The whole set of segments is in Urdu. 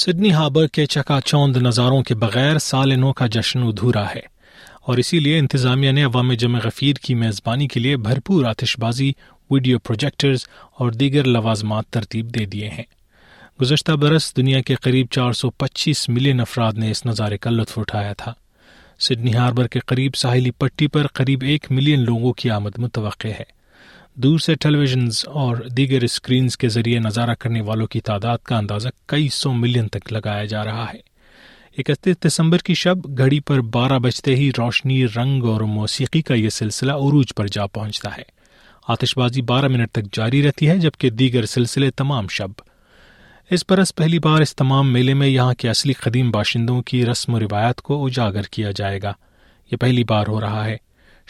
سڈنی ہاربر کے چکا چوند نظاروں کے بغیر سال نو کا جشن ادھورا ہے اور اسی لیے انتظامیہ نے عوام جمع غفیر کی میزبانی کے لیے بھرپور آتش بازی ویڈیو پروجیکٹرز اور دیگر لوازمات ترتیب دے دیے ہیں گزشتہ برس دنیا کے قریب چار سو پچیس ملین افراد نے اس نظارے کا لطف اٹھایا تھا سڈنی ہاربر کے قریب ساحلی پٹی پر قریب ایک ملین لوگوں کی آمد متوقع ہے دور سے ٹیلی ویژنز اور دیگر اسکرینز کے ذریعے نظارہ کرنے والوں کی تعداد کا اندازہ کئی سو ملین تک لگایا جا رہا ہے اکتیس دسمبر کی شب گھڑی پر بارہ بجتے ہی روشنی رنگ اور موسیقی کا یہ سلسلہ عروج پر جا پہنچتا ہے آتش بازی بارہ منٹ تک جاری رہتی ہے جبکہ دیگر سلسلے تمام شب اس برس پہلی بار اس تمام میلے میں یہاں کے اصلی قدیم باشندوں کی رسم و روایت کو اجاگر کیا جائے گا یہ پہلی بار ہو رہا ہے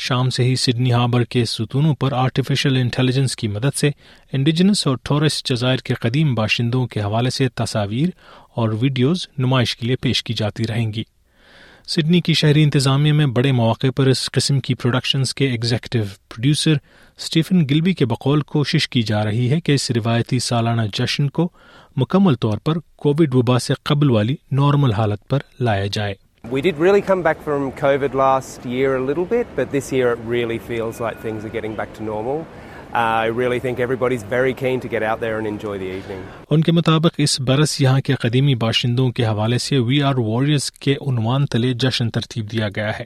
شام سے ہی سڈنی ہاربر کے ستونوں پر آرٹیفیشل انٹیلیجنس کی مدد سے انڈیجنس اور ٹورس جزائر کے قدیم باشندوں کے حوالے سے تصاویر اور ویڈیوز نمائش کے لیے پیش کی جاتی رہیں گی سڈنی کی شہری انتظامیہ میں بڑے مواقع پر اس قسم کی پروڈکشنز کے ایگزیکٹو پروڈیوسر اسٹیفن گلبی کے بقول کوشش کی جا رہی ہے کہ اس روایتی سالانہ جشن کو مکمل طور پر کووڈ وبا سے قبل والی نارمل حالت پر لایا جائے We did really come back from COVID last year a little bit, but this year it really feels like things are getting back to normal. ان کے مطابق اس برس یہاں کے قدیمی باشندوں کے حوالے سے وی آر کے عنوان تلے جشن ترتیب دیا گیا ہے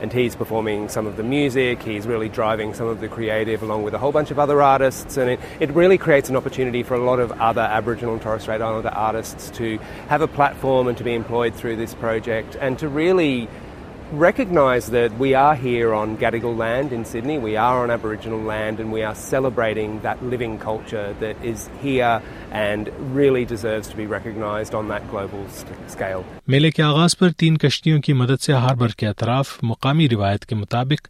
and has performing some of the music has really driving some of the day belong other artist relates opportunity forging to the platform to be employed through this project and to really recognise that we are here on Gadigal land in Sydney, we are on Aboriginal land and we are celebrating that living culture that is here and really deserves to be recognised on that global scale. میلے کے آغاز پر تین کشتیوں کی مدد سے ہاربر کے اطراف مقامی روایت کے مطابق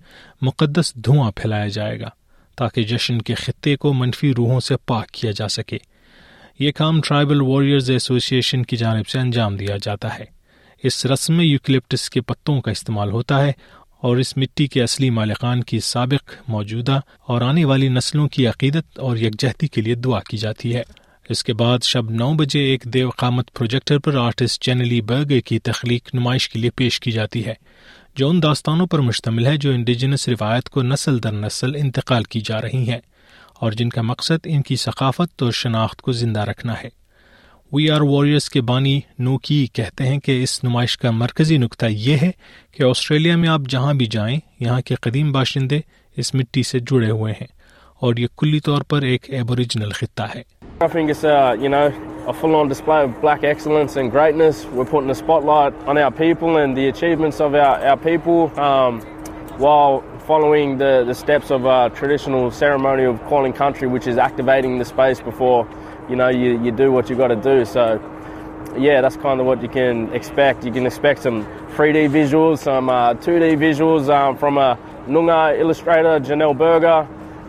مقدس دھواں پھیلایا جائے گا تاکہ جشن کے خطے کو منفی روحوں سے پاک کیا جا سکے یہ کام ٹرائبل واریئرز ایسوسی ایشن کی جانب سے انجام دیا جاتا ہے اس رسم میں یوکلپٹس کے پتوں کا استعمال ہوتا ہے اور اس مٹی کے اصلی مالکان کی سابق موجودہ اور آنے والی نسلوں کی عقیدت اور یکجہتی کے لیے دعا کی جاتی ہے اس کے بعد شب نو بجے ایک دیو قامت پروجیکٹر پر آرٹسٹ چینلی برگے کی تخلیق نمائش کے لیے پیش کی جاتی ہے جو ان داستانوں پر مشتمل ہے جو انڈیجنس روایت کو نسل در نسل انتقال کی جا رہی ہیں اور جن کا مقصد ان کی ثقافت اور شناخت کو زندہ رکھنا ہے وی آر واریئرس کے بانی نوکی کہتے ہیں کہ اس نمائش کا مرکزی نقطہ یہ ہے کہ آسٹریلیا میں آپ جہاں بھی جائیں یہاں کے قدیم باشندے اس مٹی سے جڑے ہوئے ہیں اور یہ کلی طور پر ایک ایبوریجنل خطہ ہے you know, you, you do what you got to do. So, yeah, that's kind of what you can expect. You can expect some 3D visuals, some uh, 2D visuals um, from a Noongar illustrator, Janelle Berger.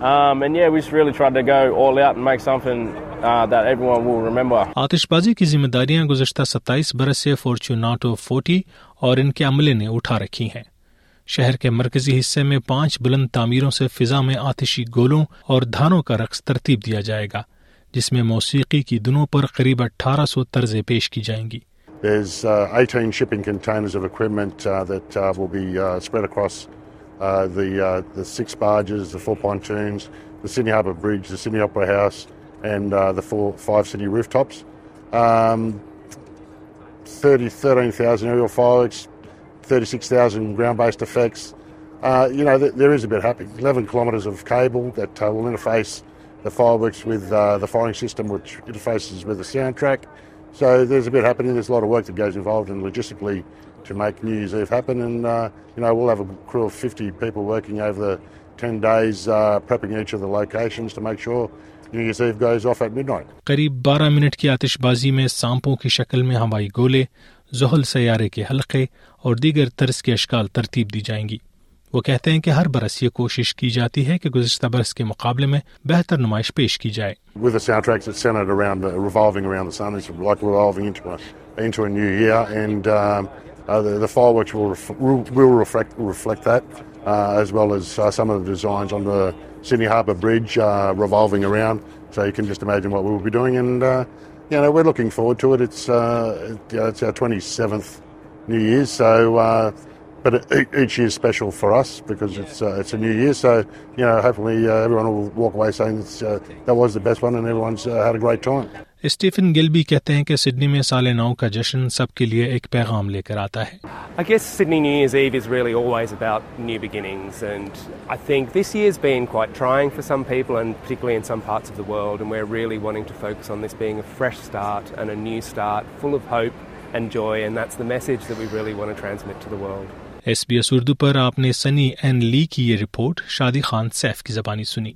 Um, and yeah, we just really tried to go all out and make something Uh, that everyone will remember. آتش بازی کی ذمہ داریاں گزشتہ ستائیس برس سے فورچوناٹو فورٹی اور ان کے عملے نے اٹھا رکھی ہیں شہر کے مرکزی حصے میں پانچ بلند تعمیروں سے فضا میں آتشی گولوں اور دھانوں کا رقص ترتیب دیا جائے گا جس میں موسیقی کی دنوں پر قریب اٹھارہ سو طرزیں پیش کی جائیں گی the fireworks with uh, the firing system which interfaces with the soundtrack. So there's a bit happening, there's a lot of work that goes involved in logistically to make New Year's Eve happen and uh, you know we'll have a crew of 50 people working over the 10 days uh, prepping each of the locations to make sure New Year's Eve goes off at midnight. قریب بارہ منٹ کی آتش بازی میں سامپوں کی شکل میں ہوائی گولے زحل سیارے کے حلقے اور دیگر طرز کے اشکال ترتیب دی جائیں گی وہ کہتے ہیں کہ ہر برس یہ کوشش کی جاتی ہے کہ گزشتہ برس کے مقابلے میں بہتر نمائش پیش کی جائے Year, so, uh, Stephen Gill بھی کہتے ہیں کہ سڈنی میں سالیناؤں کا جشن سب کے لیے ایک پیغام لے کر آتا ہے ایس بی ایس اردو پر آپ نے سنی این لی کی یہ رپورٹ شادی خان سیف کی زبانی سنی